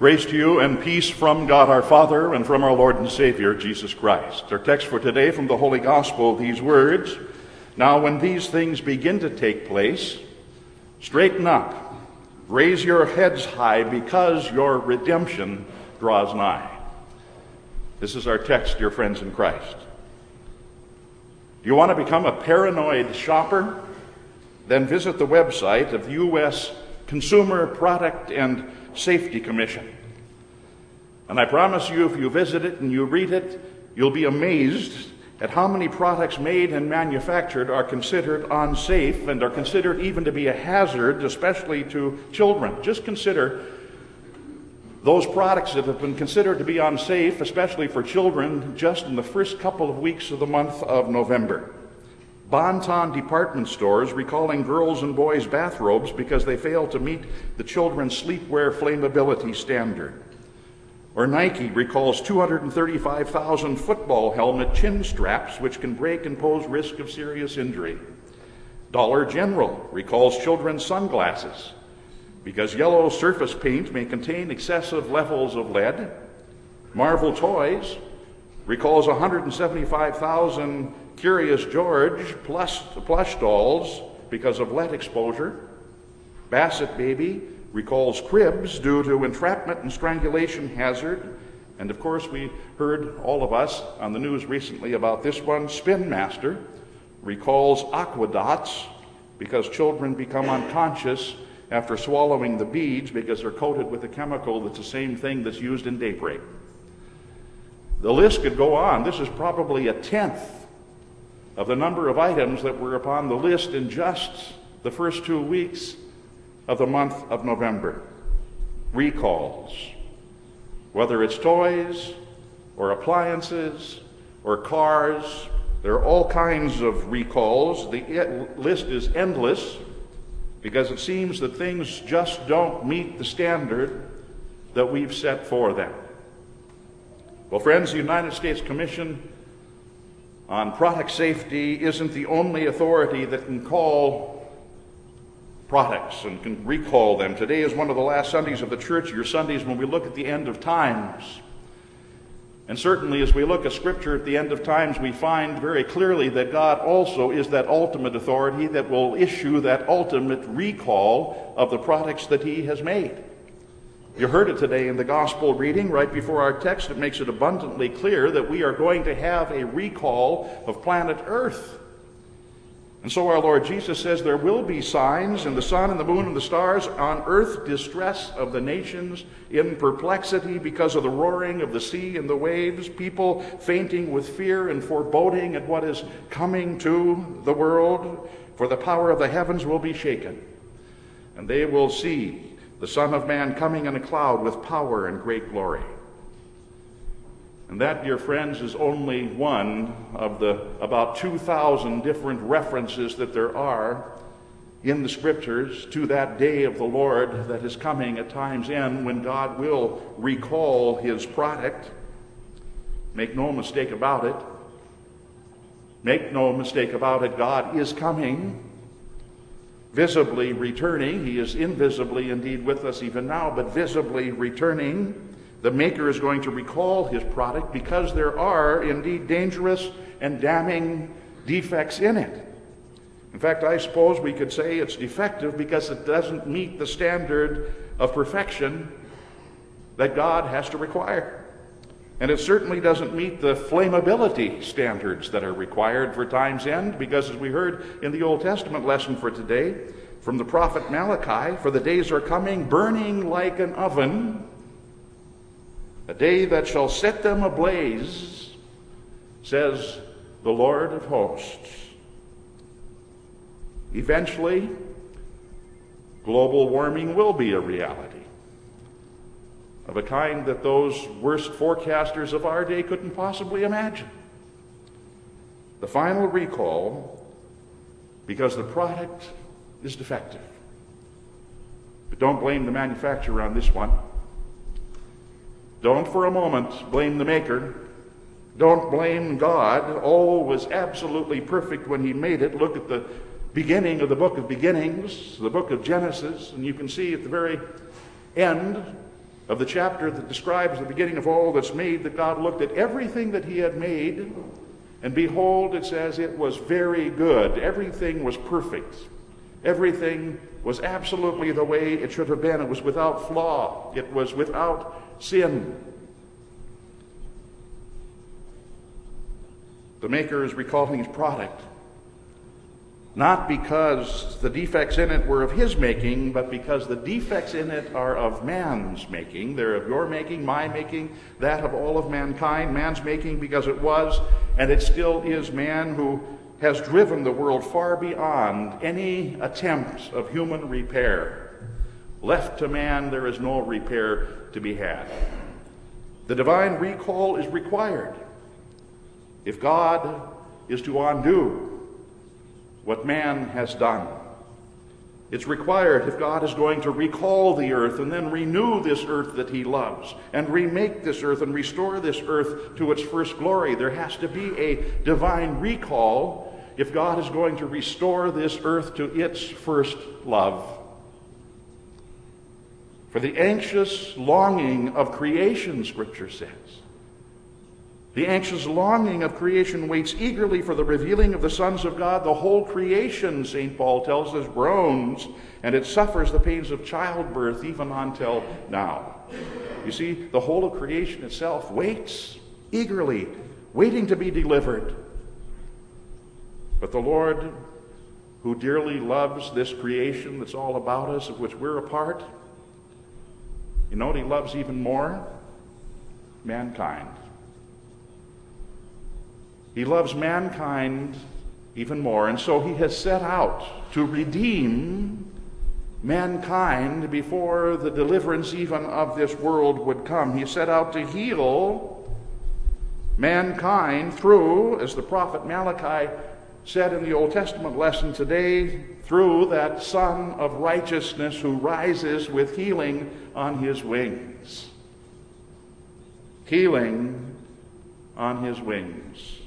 Grace to you and peace from God our Father and from our Lord and Savior, Jesus Christ. Our text for today from the Holy Gospel, these words Now, when these things begin to take place, straighten up, raise your heads high, because your redemption draws nigh. This is our text, dear friends in Christ. Do you want to become a paranoid shopper? Then visit the website of the U.S. Consumer Product and Safety Commission. And I promise you, if you visit it and you read it, you'll be amazed at how many products made and manufactured are considered unsafe and are considered even to be a hazard, especially to children. Just consider those products that have been considered to be unsafe, especially for children, just in the first couple of weeks of the month of November. Bon-Ton department stores recalling girls' and boys' bathrobes because they fail to meet the children's sleepwear flammability standard. Or Nike recalls 235,000 football helmet chin straps which can break and pose risk of serious injury. Dollar General recalls children's sunglasses because yellow surface paint may contain excessive levels of lead. Marvel Toys recalls 175,000 Curious George plus plush dolls because of lead exposure. Bassett Baby recalls cribs due to entrapment and strangulation hazard. And of course, we heard all of us on the news recently about this one. Spin Master recalls Aqua Dots because children become unconscious after swallowing the beads because they're coated with a chemical that's the same thing that's used in daybreak. The list could go on. This is probably a tenth of the number of items that were upon the list in just the first two weeks of the month of November. Recalls. Whether it's toys or appliances or cars, there are all kinds of recalls. The list is endless because it seems that things just don't meet the standard that we've set for them. Well, friends, the United States Commission on product safety isn't the only authority that can call products and can recall them. Today is one of the last Sundays of the church, your Sundays when we look at the end of times. And certainly, as we look at Scripture at the end of times, we find very clearly that God also is that ultimate authority that will issue that ultimate recall of the products that He has made. You heard it today in the gospel reading right before our text. It makes it abundantly clear that we are going to have a recall of planet Earth. And so our Lord Jesus says there will be signs in the sun and the moon and the stars, on earth distress of the nations, in perplexity because of the roaring of the sea and the waves, people fainting with fear and foreboding at what is coming to the world, for the power of the heavens will be shaken. And they will see the Son of Man coming in a cloud with power and great glory. And that, dear friends, is only one of the about 2,000 different references that there are in the scriptures to that day of the Lord that is coming at time's end when God will recall his product. Make no mistake about it. Make no mistake about it, God is coming visibly returning. He is invisibly indeed with us even now, but visibly returning. The maker is going to recall his product because there are indeed dangerous and damning defects in it. In fact, I suppose we could say it's defective because it doesn't meet the standard of perfection that God has to require. And it certainly doesn't meet the flammability standards that are required for time's end, because as we heard in the Old Testament lesson for today from the prophet Malachi, for the days are coming burning like an oven, a day that shall set them ablaze, says the Lord of hosts. Eventually, global warming will be a reality of a kind that those worst forecasters of our day couldn't possibly imagine. The final recall because the product is defective. But don't blame the manufacturer on this one. Don't for a moment blame the maker. Don't blame God. All was absolutely perfect when He made it. Look at the beginning of the book of beginnings, the book of Genesis, and you can see at the very end of the chapter that describes the beginning of all that's made, that God looked at everything that He had made, and behold, it says it was very good. Everything was perfect. Everything was absolutely the way it should have been. It was without flaw, it was without sin. The Maker is recalling His product not because the defects in it were of his making, but because the defects in it are of man's making. They're of your making, my making, that of all of mankind, man's making because it was, and it still is man who has driven the world far beyond any attempt of human repair. Left to man, there is no repair to be had. The divine recall is required. If God is to undo what man has done. It's required if God is going to recall the earth and then renew this earth that he loves and remake this earth and restore this earth to its first glory. There has to be a divine recall if God is going to restore this earth to its first love. For the anxious longing of creation, Scripture says, the anxious longing of creation waits eagerly for the revealing of the sons of God. The whole creation, St. Paul tells us, groans, and it suffers the pains of childbirth even until now. You see, the whole of creation itself waits eagerly, waiting to be delivered. But the Lord, who dearly loves this creation that's all about us, of which we're a part, you know what he loves even more? Mankind. He loves mankind even more, and so he has set out to redeem mankind before the deliverance even of this world would come. He set out to heal mankind through, as the prophet Malachi said in the Old Testament lesson today, through that Son of Righteousness who rises with healing on his wings. Healing on his wings.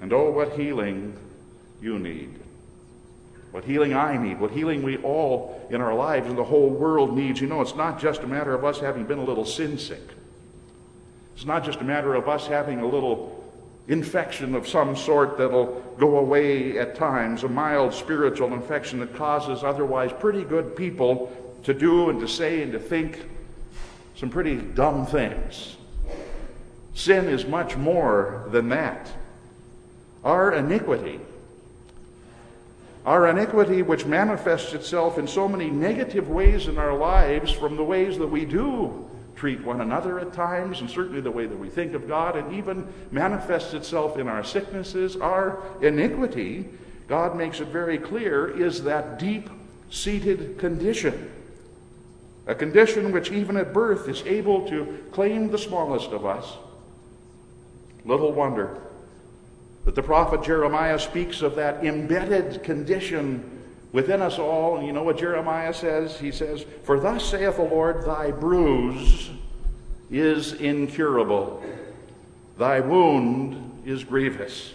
And oh, what healing you need. What healing I need. What healing we all in our lives and the whole world needs. You know, it's not just a matter of us having been a little sin sick. It's not just a matter of us having a little infection of some sort that'll go away at times, a mild spiritual infection that causes otherwise pretty good people to do and to say and to think some pretty dumb things. Sin is much more than that our iniquity. Our iniquity, which manifests itself in so many negative ways in our lives, from the ways that we do treat one another at times, and certainly the way that we think of God, and even manifests itself in our sicknesses, our iniquity, God makes it very clear, is that deep seated condition. A condition which, even at birth, is able to claim the smallest of us. Little wonder that the prophet Jeremiah speaks of that embedded condition within us all. And you know what Jeremiah says? He says, For thus saith the Lord, thy bruise is incurable, thy wound is grievous.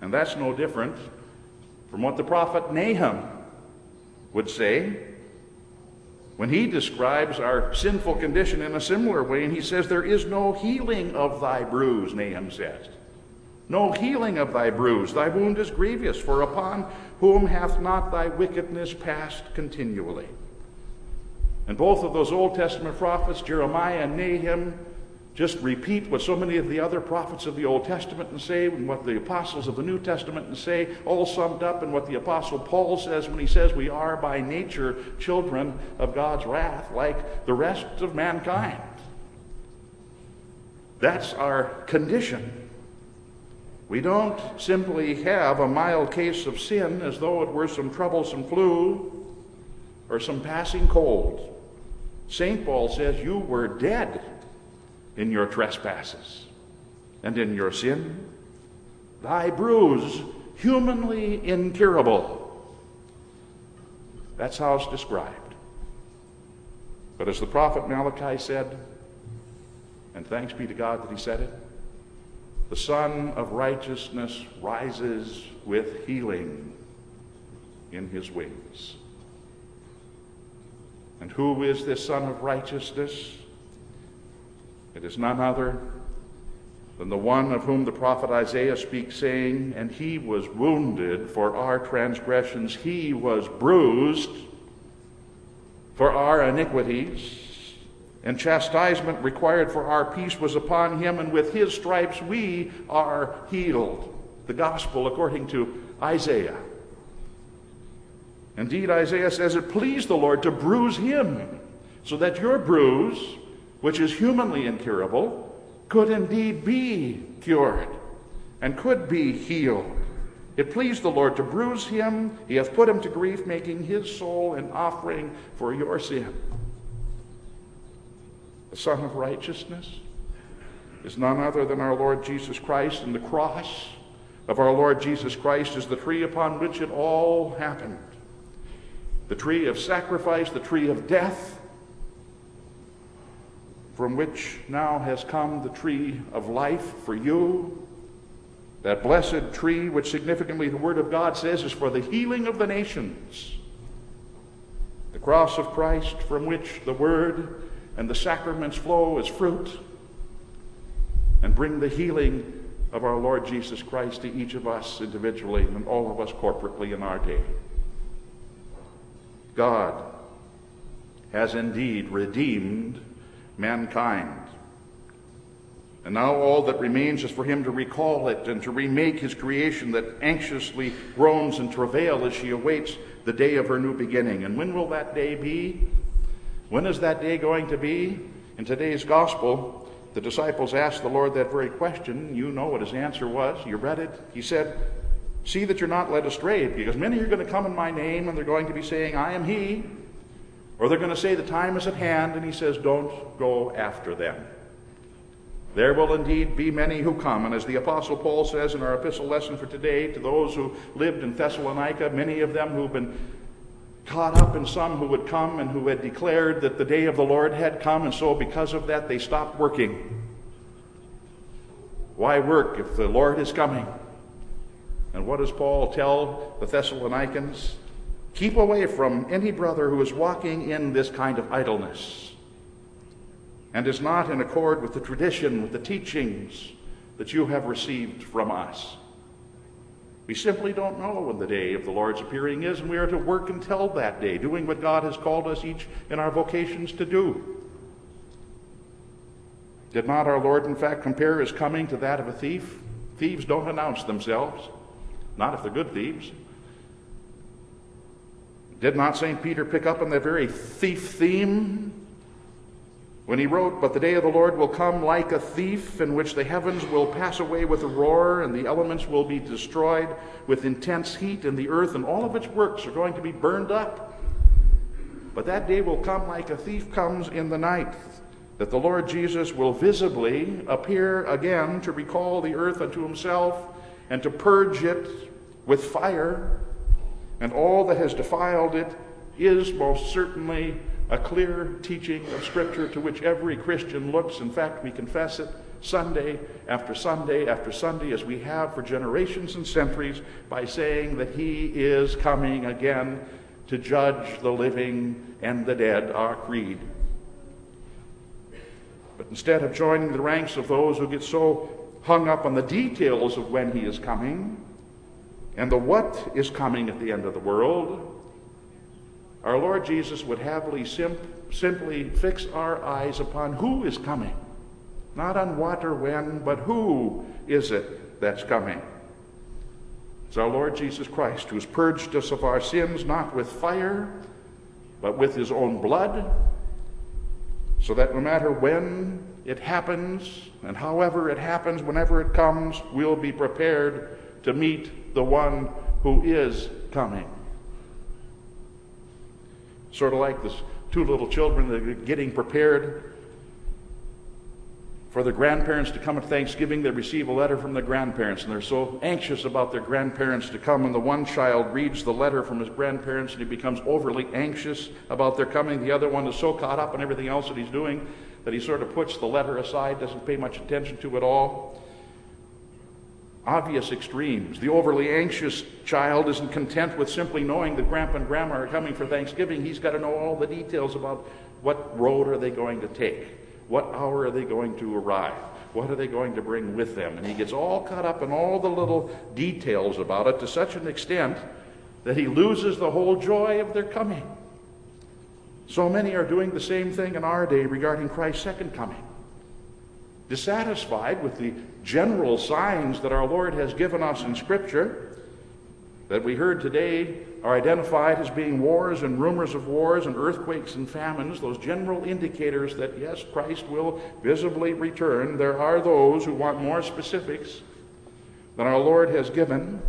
And that's no different from what the prophet Nahum would say when he describes our sinful condition in a similar way. And he says, There is no healing of thy bruise, Nahum says. No healing of thy bruise. Thy wound is grievous, for upon whom hath not thy wickedness passed continually? And both of those Old Testament prophets, Jeremiah and Nahum, just repeat what so many of the other prophets of the Old Testament and say, and what the apostles of the New Testament and say, all summed up in what the apostle Paul says when he says we are by nature children of God's wrath, like the rest of mankind. That's our condition. We don't simply have a mild case of sin as though it were some troublesome flu or some passing cold. St. Paul says you were dead in your trespasses and in your sin. Thy bruise, humanly incurable. That's how it's described. But as the prophet Malachi said, and thanks be to God that he said it, the Son of Righteousness rises with healing in his wings. And who is this Son of Righteousness? It is none other than the one of whom the prophet Isaiah speaks, saying, And he was wounded for our transgressions, he was bruised for our iniquities. And chastisement required for our peace was upon him, and with his stripes we are healed. The gospel according to Isaiah. Indeed, Isaiah says it pleased the Lord to bruise him, so that your bruise, which is humanly incurable, could indeed be cured and could be healed. It pleased the Lord to bruise him. He hath put him to grief, making his soul an offering for your sin. The Son of Righteousness is none other than our Lord Jesus Christ, and the cross of our Lord Jesus Christ is the tree upon which it all happened. The tree of sacrifice, the tree of death, from which now has come the tree of life for you. That blessed tree, which significantly the Word of God says is for the healing of the nations. The cross of Christ, from which the Word and the sacraments flow as fruit, and bring the healing of our Lord Jesus Christ to each of us individually and all of us corporately in our day. God has indeed redeemed mankind. And now all that remains is for him to recall it and to remake his creation that anxiously groans and travail as she awaits the day of her new beginning. And when will that day be? When is that day going to be? In today's gospel, the disciples asked the Lord that very question. You know what his answer was. You read it. He said, See that you're not led astray, because many are going to come in my name and they're going to be saying, I am he. Or they're going to say, The time is at hand, and he says, Don't go after them. There will indeed be many who come, and as the Apostle Paul says in our epistle lesson for today, to those who lived in Thessalonica, many of them who've been caught up in some who would come and who had declared that the day of the Lord had come, and so because of that they stopped working. Why work if the Lord is coming? And what does Paul tell the Thessalonians? Keep away from any brother who is walking in this kind of idleness and is not in accord with the tradition, with the teachings that you have received from us. We simply don't know when the day of the Lord's appearing is, and we are to work until that day, doing what God has called us each in our vocations to do. Did not our Lord, in fact, compare his coming to that of a thief? Thieves don't announce themselves, not if they're good thieves. Did not St. Peter pick up on that very thief theme when he wrote, But the day of the Lord will come like a thief, in which the heavens will pass away with a roar, and the elements will be destroyed with intense heat, and the earth and all of its works are going to be burned up. But that day will come like a thief comes in the night, that the Lord Jesus will visibly appear again to recall the earth unto himself and to purge it with fire and all that has defiled it is most certainly a clear teaching of Scripture to which every Christian looks. In fact, we confess it Sunday after Sunday after Sunday, as we have for generations and centuries, by saying that He is coming again to judge the living and the dead, our creed. But instead of joining the ranks of those who get so hung up on the details of when He is coming, and the what is coming at the end of the world, our Lord Jesus would happily sim- simply fix our eyes upon who is coming. Not on what or when, but who is it that's coming. It's our Lord Jesus Christ who has purged us of our sins not with fire, but with his own blood, so that no matter when it happens and however it happens, whenever it comes, we'll be prepared to meet the one who is coming. Sort of like this two little children that are getting prepared for their grandparents to come at Thanksgiving. They receive a letter from their grandparents, and they're so anxious about their grandparents to come. And the one child reads the letter from his grandparents, and he becomes overly anxious about their coming. The other one is so caught up in everything else that he's doing that he sort of puts the letter aside, doesn't pay much attention to it at all. Obvious extremes. The overly anxious child isn't content with simply knowing that grandpa and grandma are coming for Thanksgiving. He's got to know all the details about what road are they going to take? What hour are they going to arrive? What are they going to bring with them? And he gets all caught up in all the little details about it to such an extent that he loses the whole joy of their coming. So many are doing the same thing in our day regarding Christ's second coming. Dissatisfied with the general signs that our Lord has given us in Scripture, that we heard today are identified as being wars and rumors of wars and earthquakes and famines, those general indicators that, yes, Christ will visibly return. There are those who want more specifics than our Lord has given,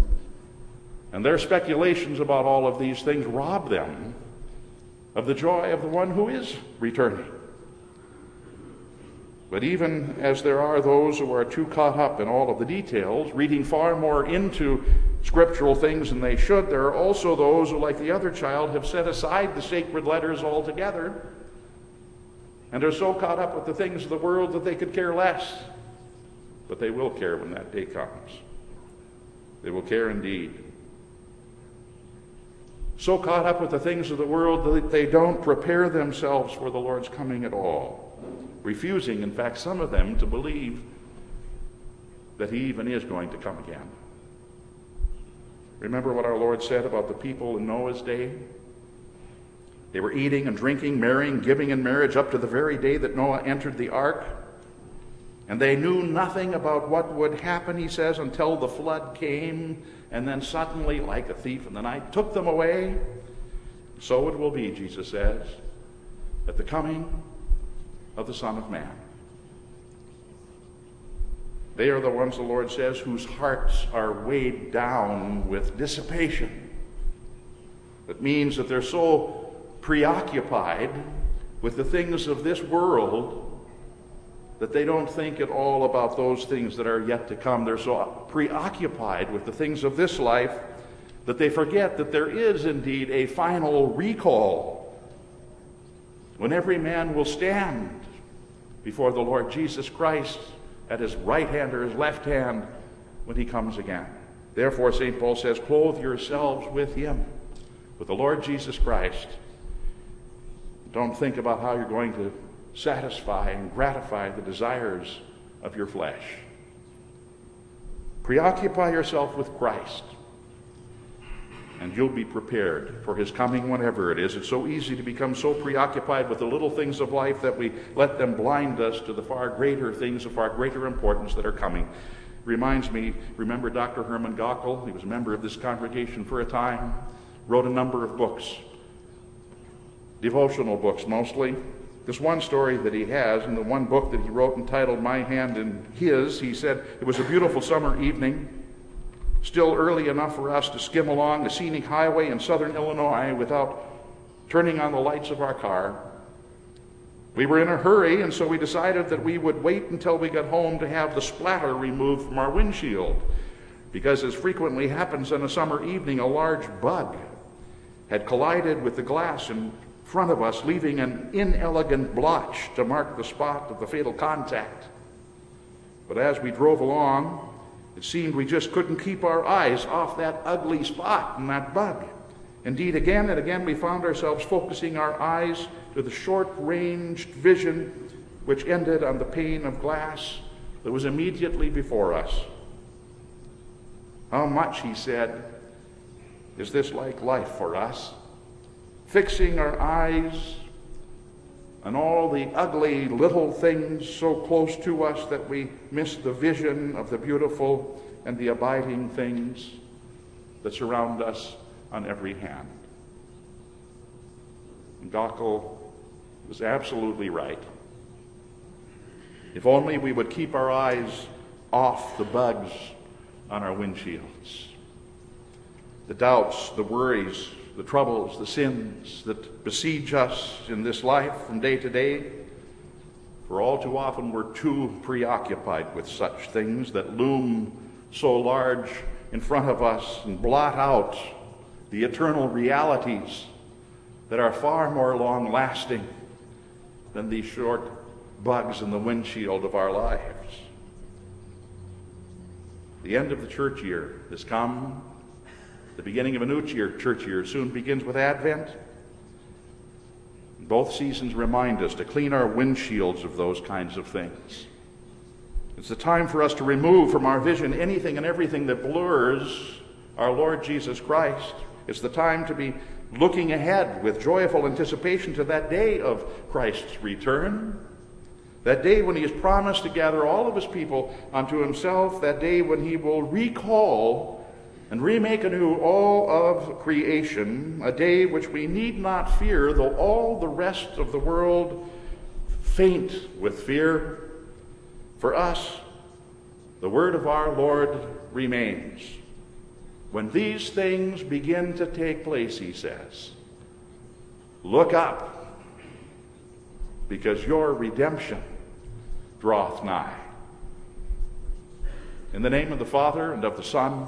and their speculations about all of these things rob them of the joy of the one who is returning. But even as there are those who are too caught up in all of the details, reading far more into scriptural things than they should, there are also those who, like the other child, have set aside the sacred letters altogether and are so caught up with the things of the world that they could care less. But they will care when that day comes. They will care indeed. So caught up with the things of the world that they don't prepare themselves for the Lord's coming at all refusing, in fact, some of them to believe that he even is going to come again. Remember what our Lord said about the people in Noah's day? They were eating and drinking, marrying, giving in marriage up to the very day that Noah entered the ark. And they knew nothing about what would happen, he says, until the flood came, and then suddenly, like a thief in the night, took them away. So it will be, Jesus says, at the coming of the Son of Man. They are the ones, the Lord says, whose hearts are weighed down with dissipation. That means that they're so preoccupied with the things of this world that they don't think at all about those things that are yet to come. They're so preoccupied with the things of this life that they forget that there is indeed a final recall when every man will stand before the Lord Jesus Christ at his right hand or his left hand when he comes again. Therefore, St. Paul says, clothe yourselves with him, with the Lord Jesus Christ. Don't think about how you're going to satisfy and gratify the desires of your flesh. Preoccupy yourself with Christ and you'll be prepared for his coming whenever it is. It's so easy to become so preoccupied with the little things of life that we let them blind us to the far greater things of far greater importance that are coming. Reminds me, remember Dr. Herman Gockel? He was a member of this congregation for a time, wrote a number of books, devotional books mostly. This one story that he has, in the one book that he wrote entitled My Hand in His, he said, It was a beautiful summer evening still early enough for us to skim along the scenic highway in southern Illinois without turning on the lights of our car. We were in a hurry, and so we decided that we would wait until we got home to have the splatter removed from our windshield. Because, as frequently happens on a summer evening, a large bug had collided with the glass in front of us, leaving an inelegant blotch to mark the spot of the fatal contact. But as we drove along, it seemed we just couldn't keep our eyes off that ugly spot and that bug. Indeed, again and again, we found ourselves focusing our eyes to the short ranged vision which ended on the pane of glass that was immediately before us. How much, he said, is this like life for us? Fixing our eyes and all the ugly little things so close to us that we miss the vision of the beautiful and the abiding things that surround us on every hand. And Gockel was absolutely right. If only we would keep our eyes off the bugs on our windshields, the doubts, the worries, the troubles, the sins that besiege us in this life from day to day. For all too often we're too preoccupied with such things that loom so large in front of us and blot out the eternal realities that are far more long lasting than these short bugs in the windshield of our lives. The end of the church year has come. The beginning of a new church year soon begins with Advent. Both seasons remind us to clean our windshields of those kinds of things. It's the time for us to remove from our vision anything and everything that blurs our Lord Jesus Christ. It's the time to be looking ahead with joyful anticipation to that day of Christ's return. That day when he has promised to gather all of his people unto himself, that day when he will recall and remake anew all of creation, a day which we need not fear, though all the rest of the world faint with fear. For us, the word of our Lord remains. When these things begin to take place, he says, look up, because your redemption draweth nigh. In the name of the Father, and of the Son,